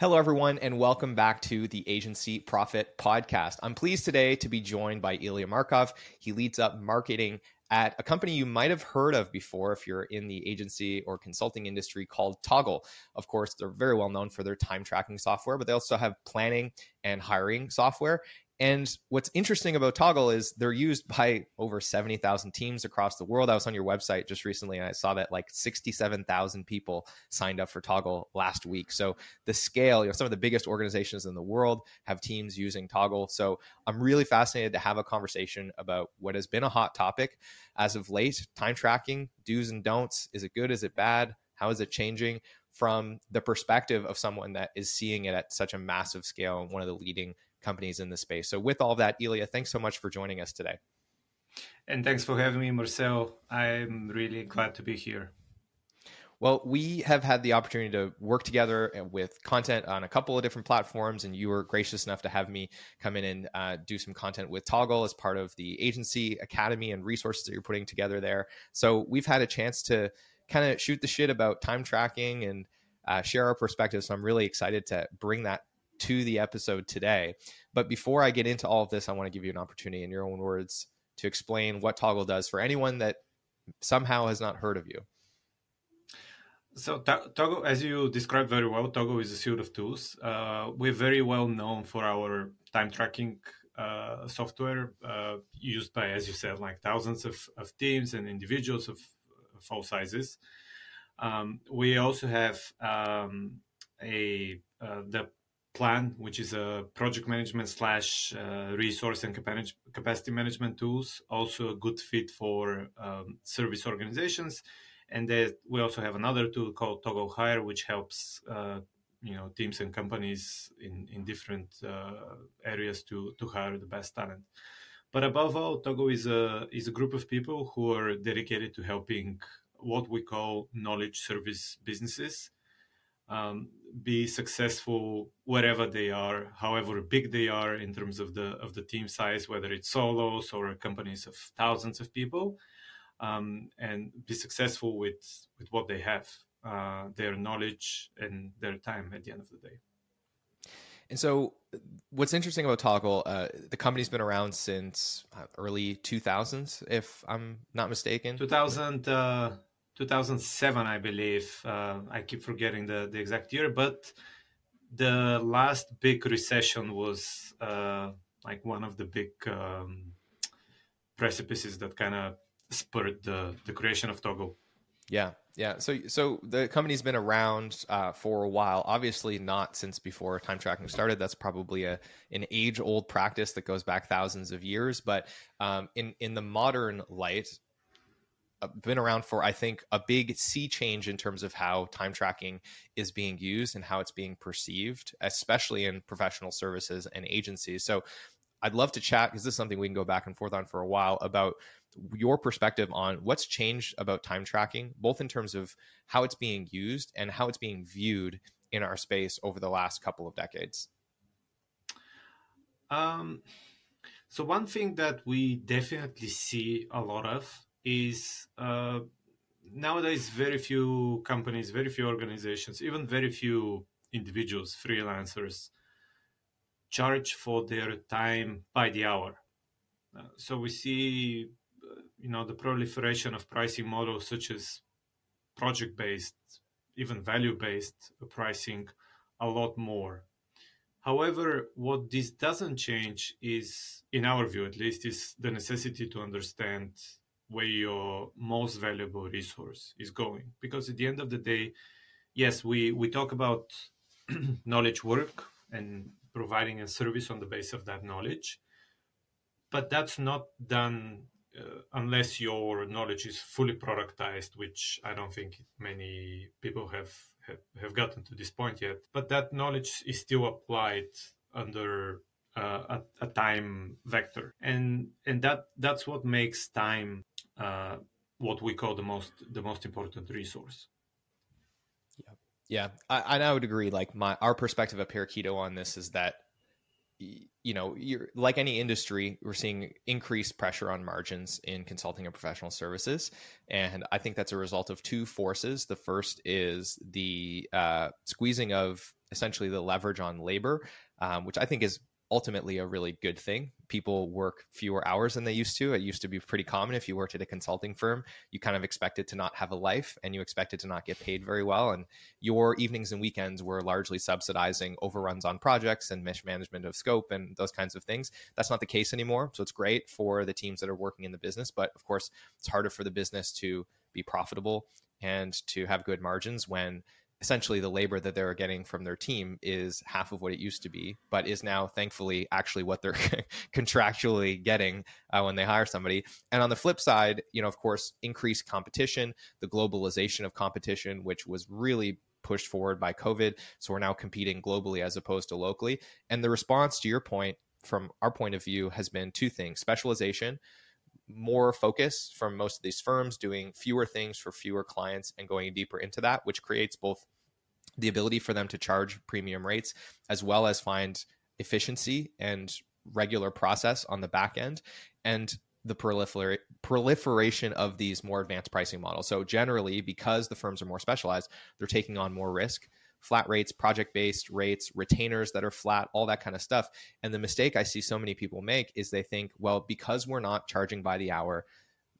Hello, everyone, and welcome back to the Agency Profit Podcast. I'm pleased today to be joined by Ilia Markov. He leads up marketing at a company you might have heard of before if you're in the agency or consulting industry called Toggl. Of course, they're very well known for their time tracking software, but they also have planning and hiring software. And what's interesting about Toggl is they're used by over 70,000 teams across the world. I was on your website just recently and I saw that like 67,000 people signed up for Toggl last week. So the scale, you know, some of the biggest organizations in the world have teams using Toggl. So I'm really fascinated to have a conversation about what has been a hot topic as of late time tracking, do's and don'ts. Is it good? Is it bad? How is it changing? From the perspective of someone that is seeing it at such a massive scale and one of the leading companies in the space. So, with all that, Ilia, thanks so much for joining us today. And thanks for having me, Marcel. I'm really glad to be here. Well, we have had the opportunity to work together with content on a couple of different platforms, and you were gracious enough to have me come in and uh, do some content with Toggl as part of the agency academy and resources that you're putting together there. So we've had a chance to kind of shoot the shit about time tracking and uh, share our perspectives. So I'm really excited to bring that to the episode today. But before I get into all of this, I want to give you an opportunity in your own words to explain what Toggl does for anyone that somehow has not heard of you. So Toggl, as you described very well, Toggl is a suite of tools. Uh, we're very well known for our time tracking uh, software uh, used by, as you said, like thousands of, of teams and individuals of, of all sizes. Um, we also have um, a uh, the plan, which is a project management slash uh, resource and capacity management tools, also a good fit for um, service organizations. And then we also have another tool called Toggl Hire, which helps uh, you know teams and companies in in different uh, areas to to hire the best talent. But above all, Toggl is a is a group of people who are dedicated to helping what we call knowledge service businesses um, be successful wherever they are, however big they are in terms of the of the team size, whether it's solos or companies of thousands of people, um, and be successful with with what they have, uh, their knowledge and their time at the end of the day. And so, what's interesting about Toggl, uh, the company's been around since uh, early 2000s, if I'm not mistaken. 2000. Uh, 2007, I believe. Uh, I keep forgetting the, the exact year, but the last big recession was uh, like one of the big um, precipices that kind of spurred the, the creation of Toggl. Yeah, yeah. So, so the company's been around uh, for a while. Obviously, not since before time tracking started. That's probably a an age old practice that goes back thousands of years. But um, in in the modern light, been around for I think a big sea change in terms of how time tracking is being used and how it's being perceived, especially in professional services and agencies. So I'd love to chat because this is something we can go back and forth on for a while about your perspective on what's changed about time tracking, both in terms of how it's being used and how it's being viewed in our space over the last couple of decades. Um, so one thing that we definitely see a lot of is uh, nowadays very few companies, very few organizations, even very few individuals, freelancers, charge for their time by the hour. Uh, so we see, uh, you know, the proliferation of pricing models such as project-based, even value-based pricing, a lot more. However, what this doesn't change is, in our view at least, is the necessity to understand where your most valuable resource is going because at the end of the day yes we we talk about knowledge work and providing a service on the base of that knowledge but that's not done uh, unless your knowledge is fully productized, which I don't think many people have, have, have gotten to this point yet. But that knowledge is still applied under uh, a, a, time vector, and and that that's what makes time uh, what we call the most the most important resource. Yeah, yeah, I, I would agree. Like my our perspective at Parakeeto on this is that you know, you're like any industry, we're seeing increased pressure on margins in consulting and professional services, and I think that's a result of two forces. The first is the uh, squeezing of essentially the leverage on labor, um, which I think is ultimately a really good thing. People work fewer hours than they used to. It used to be pretty common if you worked at a consulting firm, you kind of expected to not have a life and you expected to not get paid very well. And your evenings and weekends were largely subsidizing overruns on projects and mismanagement of scope and those kinds of things. That's not the case anymore. So it's great for the teams that are working in the business. But of course, it's harder for the business to be profitable and to have good margins when essentially the labor that they're getting from their team is half of what it used to be, but is now thankfully actually what they're contractually getting uh, when they hire somebody. And on the flip side, you know, of course, increased competition, the globalization of competition, which was really pushed forward by COVID. So we're now competing globally as opposed to locally. And the response to your point, from our point of view, has been two things specialization more focus from most of these firms doing fewer things for fewer clients and going deeper into that, which creates both the ability for them to charge premium rates as well as find efficiency and regular process on the back end and the prolifer- proliferation of these more advanced pricing models. So generally because the firms are more specialized, they're taking on more risk flat rates, project based rates, retainers that are flat, all that kind of stuff. And the mistake I see so many people make is they think, well, because we're not charging by the hour,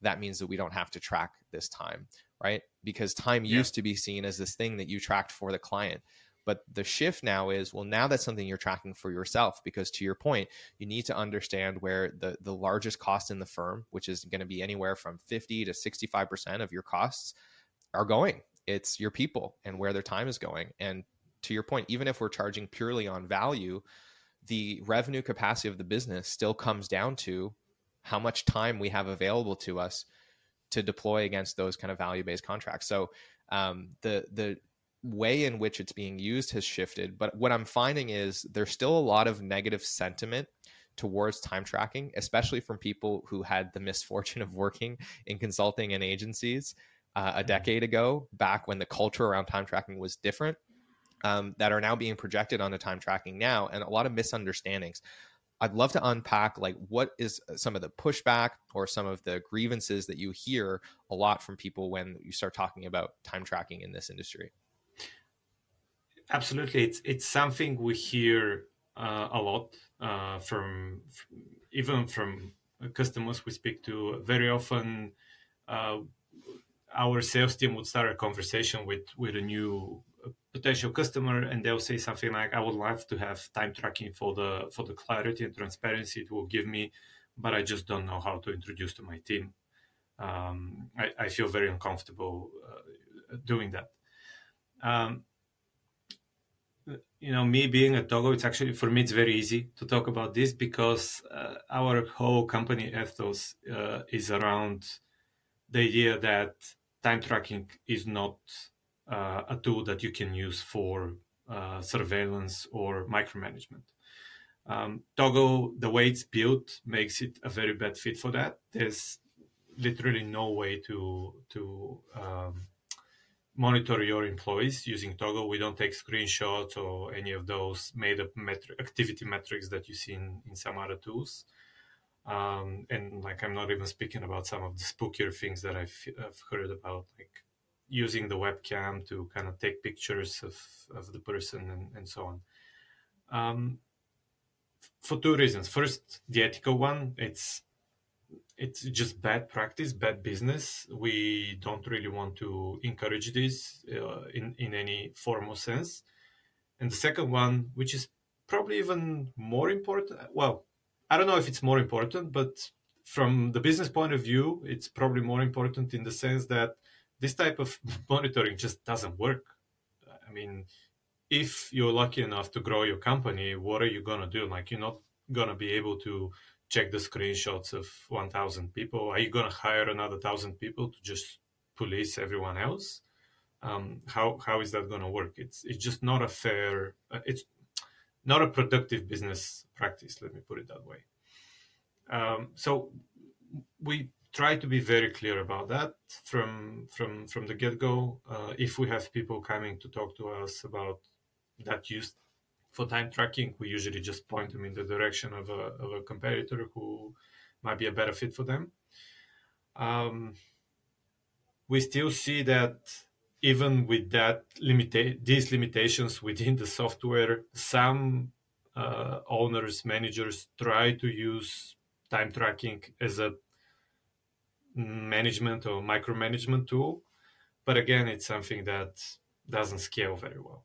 that means that we don't have to track this time, right? Because time yeah. used to be seen as this thing that you tracked for the client. But the shift now is, well, now that's something you're tracking for yourself because to your point, you need to understand where the, the largest cost in the firm, which is going to be anywhere from 50 to 65% of your costs, are going it's your people and where their time is going. And to your point, even if we're charging purely on value, the revenue capacity of the business still comes down to how much time we have available to us to deploy against those kind of value based contracts. So um, the the way in which it's being used has shifted, but what I'm finding is there's still a lot of negative sentiment towards time tracking, especially from people who had the misfortune of working in consulting and agencies uh, a mm-hmm. decade ago, back when the culture around time tracking was different, um, that are now being projected onto time tracking now, and a lot of misunderstandings. I'd love to unpack like what is some of the pushback or some of the grievances that you hear a lot from people when you start talking about time tracking in this industry. Absolutely, it's it's something we hear uh, a lot uh, from, from, even from customers we speak to. Very often, uh, our sales team would start a conversation with with a new potential customer and they'll say something like i would love to have time tracking for the for the clarity and transparency it will give me but i just don't know how to introduce to my team. Um, I, I, feel very uncomfortable uh, doing that. Um, you know me being a Toggl it's actually for me it's very easy to talk about this because uh, our whole company ethos uh, is around the idea that time tracking is not uh, a tool that you can use for uh, surveillance or micromanagement. Um, Toggl, the way it's built, makes it a very bad fit for that. There's literally no way to to um, monitor your employees using Toggl. We don't take screenshots or any of those made up activity metrics that you see in, in some other tools. Um, and like I'm not even speaking about some of the spookier things that I've, I've heard about, like using the webcam to kind of take pictures of, of the person and, and so on. Um, for two reasons. First, the ethical one. It's it's just bad practice, bad business. We don't really want to encourage this uh, in in any formal sense. And the second one, which is probably even more important, well, I don't know if it's more important, but from the business point of view, it's probably more important in the sense that this type of monitoring just doesn't work. I mean, if you're lucky enough to grow your company, what are you gonna do? Like, you're not gonna be able to check the screenshots of 1000 people are you going to hire another 1000 people to just police everyone else um, how how is that going to work it's it's just not a fair uh, it's not a productive business practice let me put it that way um, so we try to be very clear about that from from from the get-go uh, if we have people coming to talk to us about that use for time tracking, we usually just point them in the direction of a, of a competitor who might be a better fit for them. Um, we still see that even with that limita- these limitations within the software, some uh, owners, managers try to use time tracking as a management or micromanagement tool. But again, it's something that doesn't scale very well.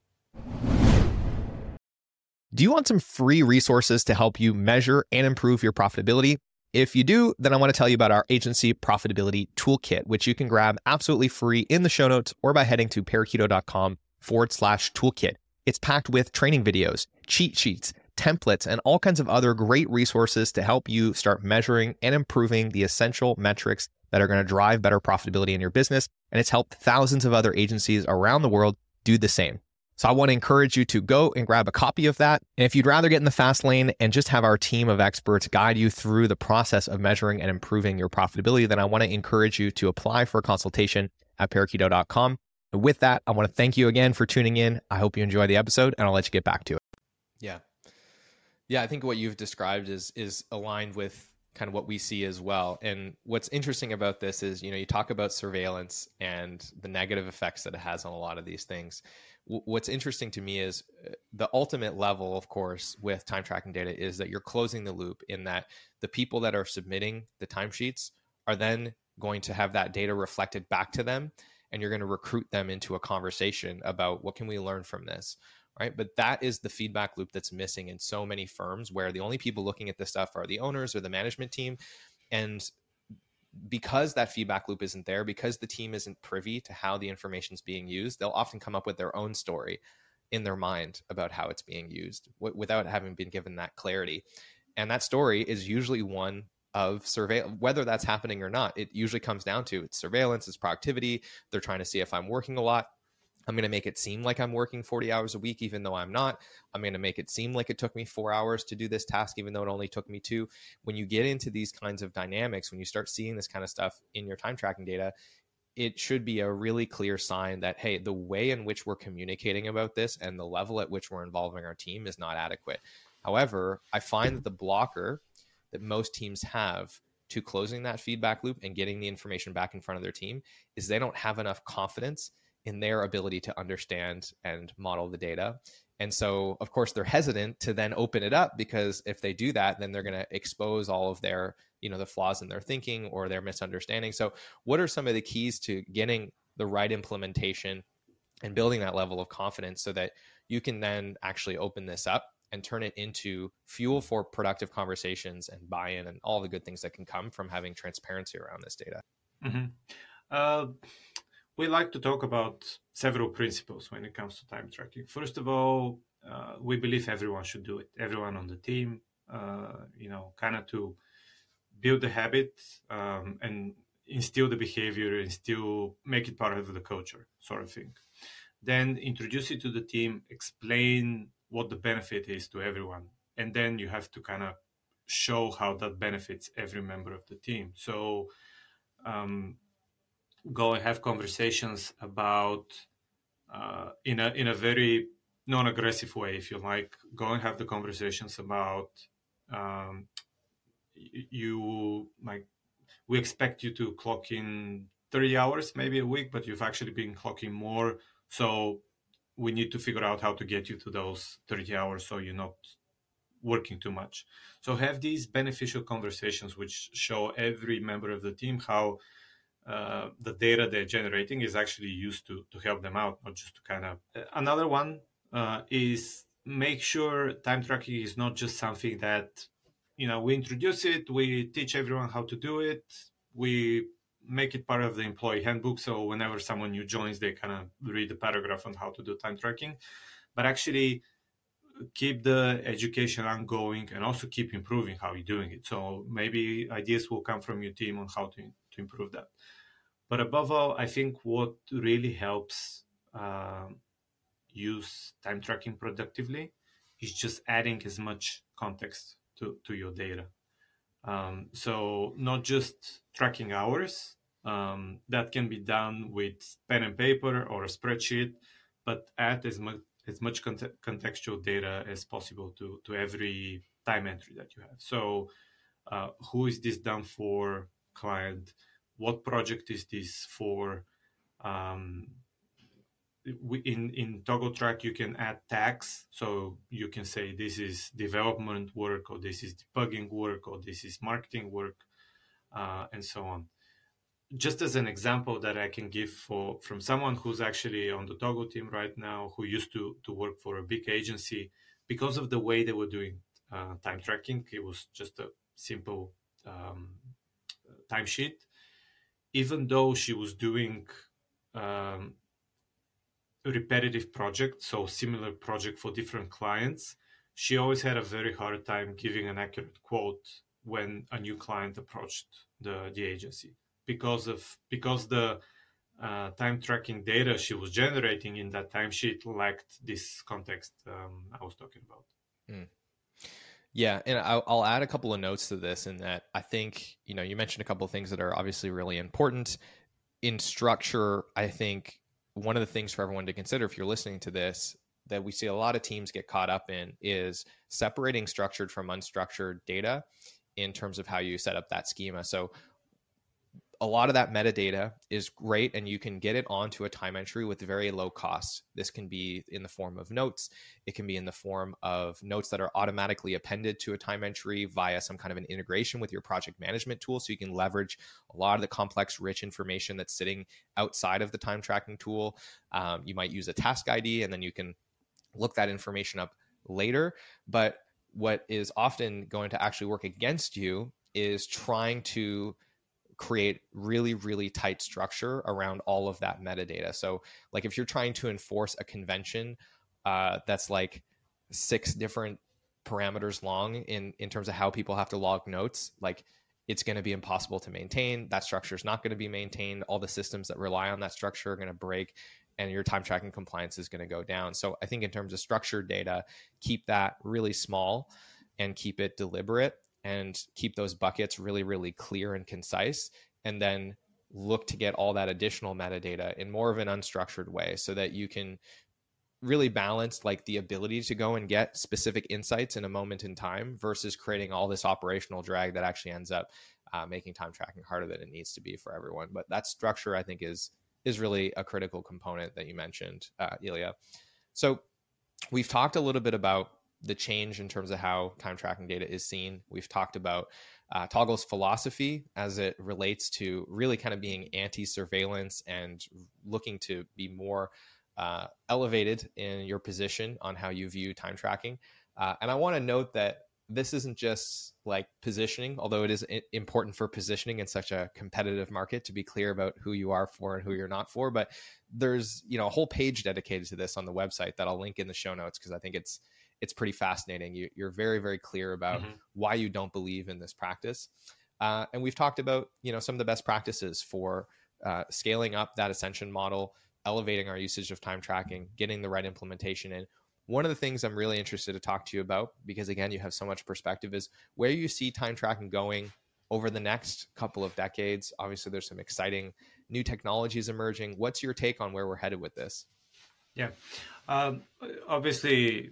Do you want some free resources to help you measure and improve your profitability? If you do, then I want to tell you about our agency profitability toolkit, which you can grab absolutely free in the show notes or by heading to parakeeto.com forward slash toolkit. It's packed with training videos, cheat sheets, templates, and all kinds of other great resources to help you start measuring and improving the essential metrics that are going to drive better profitability in your business. And it's helped thousands of other agencies around the world do the same. So I want to encourage you to go and grab a copy of that. And if you'd rather get in the fast lane and just have our team of experts guide you through the process of measuring and improving your profitability, then I want to encourage you to apply for a consultation at parakeeto.com. And with that, I want to thank you again for tuning in. I hope you enjoy the episode and I'll let you get back to it. Yeah. Yeah, I think what you've described is is aligned with kind of what we see as well. And what's interesting about this is, you know, you talk about surveillance and the negative effects that it has on a lot of these things what's interesting to me is uh, the ultimate level of course with time tracking data is that you're closing the loop in that the people that are submitting the timesheets are then going to have that data reflected back to them and you're going to recruit them into a conversation about what can we learn from this? Right? But that is the feedback loop that's missing in so many firms where the only people looking at this stuff are the owners or the management team and because that feedback loop isn't there, because the team isn't privy to how the information is being used, they'll often come up with their own story in their mind about how it's being used w- without having been given that clarity. And that story is usually one of survey whether that's happening or not it usually comes down to it's surveillance it's productivity they're trying to see if i'm working a lot I'm going to make it seem like I'm working 40 hours a week, even though I'm not. I'm going to make it seem like it took me four hours to do this task, even though it only took me two. When you get into these kinds of dynamics, when you start seeing this kind of stuff in your time tracking data, it should be a really clear sign that, hey, the way in which we're communicating about this and the level at which we're involving our team is not adequate. However, I find that the blocker that most teams have to closing that feedback loop and getting the information back in front of their team is they don't have enough confidence in their ability to understand and model the data. And so, of course, they're hesitant to then open it up because if they do that, then they're going to expose all of their, you know, the flaws in their thinking or their misunderstanding. So, what are some of the keys to getting the right implementation and building that level of confidence so that you can then actually open this up and turn it into fuel for productive conversations and buy-in and all the good things that can come from having transparency around this data? Mm-hmm. Uh, we like to talk about several principles when it comes to time tracking. First of all, uh, we believe everyone should do it. Everyone on the team, uh, you know, kind of to build the habit um, and instill the behavior, instill, make it part of the culture, sort of thing. Then introduce it to the team, explain what the benefit is to everyone, and then you have to kind of show how that benefits every member of the team. So um, go and have conversations about uh, in a in a very non-aggressive way, if you like. Go and have the conversations about um, you like we expect you to clock in 30 hours maybe a week but you've actually been clocking more so we need to figure out how to get you to those 30 hours so you're not working too much so have these beneficial conversations which show every member of the team how uh, the data they're generating is actually used to to help them out, not just to kind of. Uh, another one uh, is make sure time tracking is not just something that you know we introduce it, we teach everyone how to do it, we make it part of the employee handbook. So whenever someone new joins, they kind of read the paragraph on how to do time tracking. But actually, keep the education ongoing and also keep improving how you're doing it. So maybe ideas will come from your team on how to, to improve that. But above all, I think what really helps uh, use time tracking productively is just adding as much context to, to your data. Um, so not just tracking hours, um, that can be done with pen and paper or a spreadsheet, but add as much as much contextual data as possible to to every time entry that you have. So, uh, who is this done for? Client, what project is this for? Um, in in Toggl Track you can add tags. So you can say this is development work or this is debugging work or this is marketing work uh, and so on. Just as an example that i can give for from someone who's actually on the Toggl team right now who used to to work for a big agency because of the way they were doing uh, time tracking it was just a simple um, timesheet even though she was doing um, repetitive project, so similar project for different clients, she always had a very hard time giving an accurate quote when a new client approached the, the agency because of because the uh, time tracking data she was generating in that timesheet lacked this context um, I was talking about. Mm. Yeah, and I'll, add a couple of notes to this in that I think you know you mentioned a couple of things that are obviously really important in structure. I think one of the things for everyone to consider if you're listening to this that we see a lot of teams get caught up in is separating structured from unstructured data in terms of how you set up that schema. So a lot of that metadata is great and you can get it onto a time entry with very low cost. This can be in the form of notes. It can be in the form of notes that are automatically appended to a time entry via some kind of an integration with your project management tool. So you can leverage a lot of the complex, rich information that's sitting outside of the time tracking tool. Um, you might use a task ID and then you can look that information up later. But what is often going to actually work against you is trying to create really really tight structure around all of that metadata. So like if you're trying to enforce a convention uh, that's like six different parameters long in in terms of how people have to log notes like it's going to be impossible to maintain. That structure is not going to be maintained. All the systems that rely on that structure are going to break and your time tracking compliance is going to go down. So i think in terms of structured data keep that really small and keep it deliberate and keep those buckets really, really clear and concise, and then look to get all that additional metadata in more of an unstructured way so that you can really balance like the ability to go and get specific insights in a moment in time versus creating all this operational drag that actually ends up uh, making time tracking harder than it needs to be for everyone. But that structure i think is is really a critical component that you mentioned uh, ilia. So we've talked a little bit about the change in terms of how time tracking data is seen. We've talked about uh, Toggl's philosophy as it relates to really kind of being anti surveillance and looking to be more uh, elevated in your position on how you view time tracking. Uh, and I want to note that this isn't just like positioning, although it is important for positioning in such a competitive market to be clear about who you are for and who you're not for. But there's you know a whole page dedicated to this on the website that I'll link in the show notes because I think it's it's pretty fascinating. You, are very, very clear about mm-hmm. why you don't believe in this practice. Uh, and we've talked about, you know, some of the best practices for uh, scaling up that ascension model, elevating our usage of time tracking, getting the right implementation in. One of the things I'm really interested to talk to you about, because again, you have so much perspective, is where you see time tracking going over the next couple of decades. Obviously, there's some exciting new technologies emerging. What's your take on where we're headed with this? Yeah, um, obviously,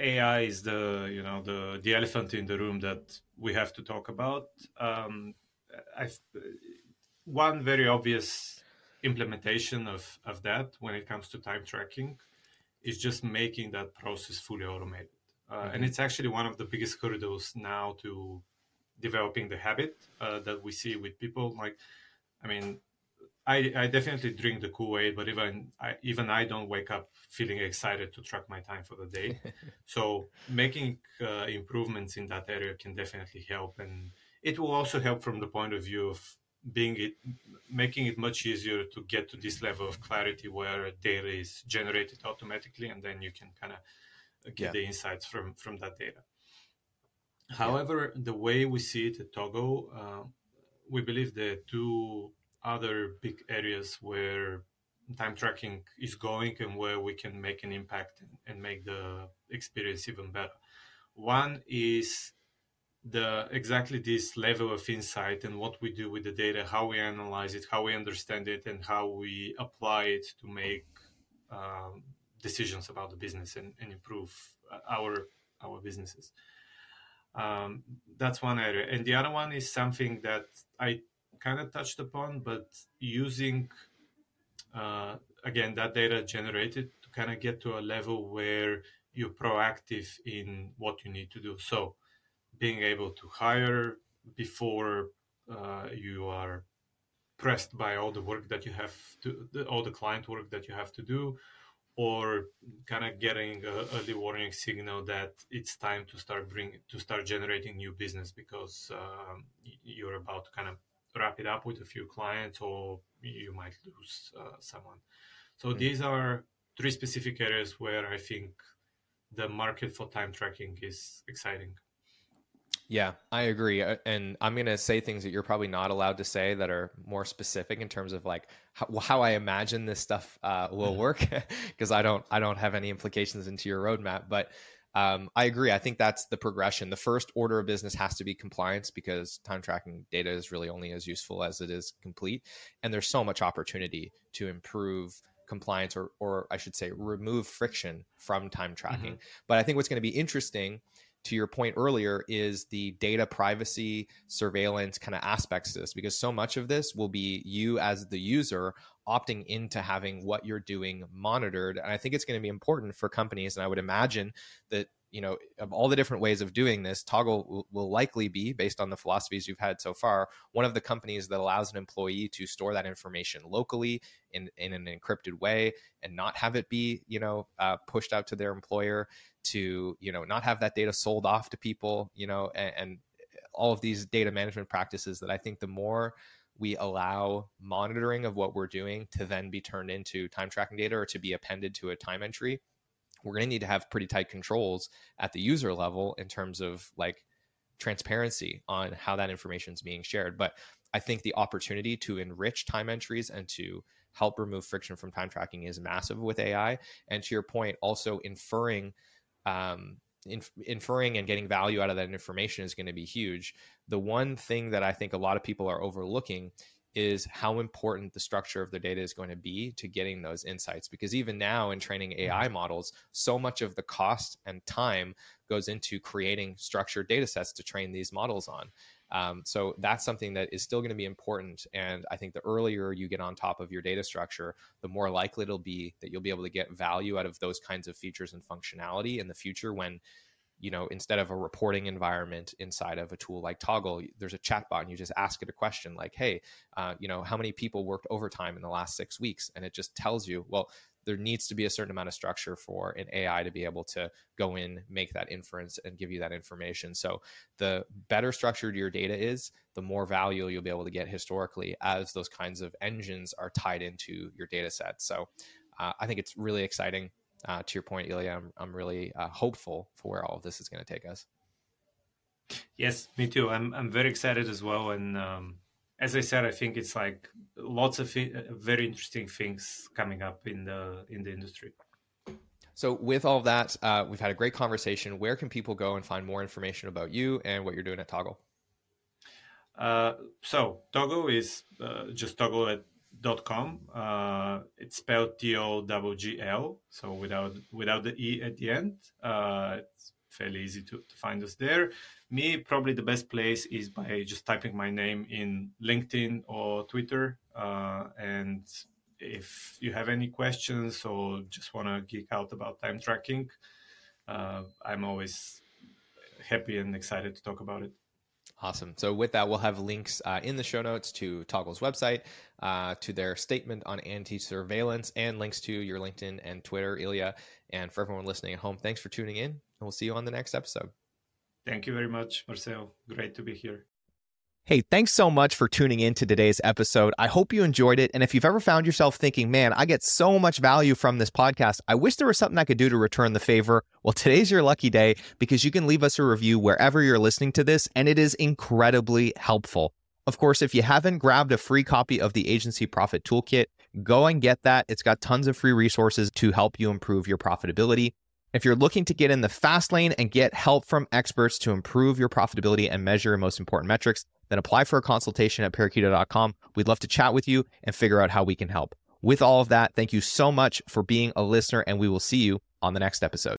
AI is the you know the the elephant in the room that we have to talk about. Um, I, one very obvious implementation of, of that when it comes to time tracking is just making that process fully automated. Uh, mm-hmm. And it's actually one of the biggest hurdles now to developing the habit uh, that we see with people. Like, I mean, I, I definitely drink the Kool-Aid, but even I, even I don't wake up feeling excited to track my time for the day. so making uh, improvements in that area can definitely help, and it will also help from the point of view of being it making it much easier to get to this level of clarity where data is generated automatically, and then you can kind of get yeah. the insights from from that data. However, yeah. the way we see it at Toggl, uh, we believe are two other big areas where time tracking is going and where we can make an impact and, make the experience even better. One is the exactly this level of insight and what we do with the data, how we analyze it, how we understand it, and how we apply it to make um, decisions about the business and, and improve our our businesses. Um, that's one area, and the other one is something that I kind of touched upon, but using uh, again that data generated to kind of get to a level where you're proactive in what you need to do. So being able to hire before uh, you are pressed by all the work that you have to all the client work that you have to do or kind of getting a early warning signal that it's time to start bring to start generating new business because um, you're about to kind of wrap it up with a few clients or you might lose uh, someone so mm-hmm. these are three specific areas where i think the market for time tracking is exciting yeah, I agree. Uh, and I'm going to say things that you're probably not allowed to say that are more specific in terms of like how, how I imagine this stuff uh, will mm-hmm. work because I don't I don't have any implications into your roadmap. But um, I agree. I think that's the progression. The first order of business has to be compliance because time tracking data is really only as useful as it is complete. And there's so much opportunity to improve compliance or, or I should say, remove friction from time tracking. Mm-hmm. But I think what's going to be interesting to your point earlier is the data privacy surveillance kind of aspects to this because so much of this will be you as the user opting into having what you're doing monitored. And i think it's going to be important for companies and i would imagine that you know of all the different ways of doing this Toggl will, likely be based on the philosophies you've had so far one of the companies that allows an employee to store that information locally in, in an encrypted way and not have it be you know uh, pushed out to their employer to you know not have that data sold off to people you know and, and all of these data management practices that i think the more we allow monitoring of what we're doing to then be turned into time tracking data or to be appended to a time entry we're going to need to have pretty tight controls at the user level in terms of like transparency on how that information is being shared but i think the opportunity to enrich time entries and to help remove friction from time tracking is massive with ai and to your point also inferring um, inf- inferring and getting value out of that information is going to be huge. The one thing that I think a lot of people are overlooking is how important the structure of the data is going to be to getting those insights. Because even now in training AI mm-hmm. models, so much of the cost and time goes into creating structured data sets to train these models on. Um, so that's something that is still going to be important. And I think the earlier you get on top of your data structure, the more likely it'll be that you'll be able to get value out of those kinds of features and functionality in the future when you know instead of a reporting environment inside of a tool like Toggl, there's a chatbot and you just ask it a question like hey uh, you know how many people worked overtime in the last six weeks and it just tells you well there needs to be a certain amount of structure for an AI to be able to go in, make that inference, and give you that information. So the better structured your data is, the more value you'll be able to get historically as those kinds of engines are tied into your data set. So uh, I think it's really exciting. Uh, to your point, Ilia, I'm, I'm really uh, hopeful for where all of this is going to take us. Yes, me too. I'm I'm very excited as well, and um, as I said, I think it's like lots of very interesting things coming up in the in the industry. So, with all of that, uh, we've had a great conversation. Where can people go and find more information about you and what you're doing at Toggl? Uh, so, Toggl is uh, just toggl.com. Uh, it's spelled T O W G L, so without without the e at the end. Uh, it's fairly easy to, to find us there me probably the best place is by just typing my name in linkedin or twitter uh, and if you have any questions or just want to geek out about time tracking uh, i'm always happy and excited to talk about it Awesome. So, with that, we'll have links uh, in the show notes to Toggl's website, uh, to their statement on anti surveillance, and links to your LinkedIn and Twitter, Ilia. And for everyone listening at home, thanks for tuning in, and we'll see you on the next episode. Thank you very much, Marcel. Great to be here. Hey, thanks so much for tuning in to today's episode. I hope you enjoyed it. And if you've ever found yourself thinking, man, I get so much value from this podcast, I wish there was something I could do to return the favor. Well, today's your lucky day because you can leave us a review wherever you're listening to this, and it is incredibly helpful. Of course, if you haven't grabbed a free copy of the Agency Profit Toolkit, go and get that. It's got tons of free resources to help you improve your profitability. If you're looking to get in the fast lane and get help from experts to improve your profitability and measure your most important metrics, then apply for a consultation at parakeeto.com. We'd love to chat with you and figure out how we can help. With all of that, thank you so much for being a listener, and we will see you on the next episode.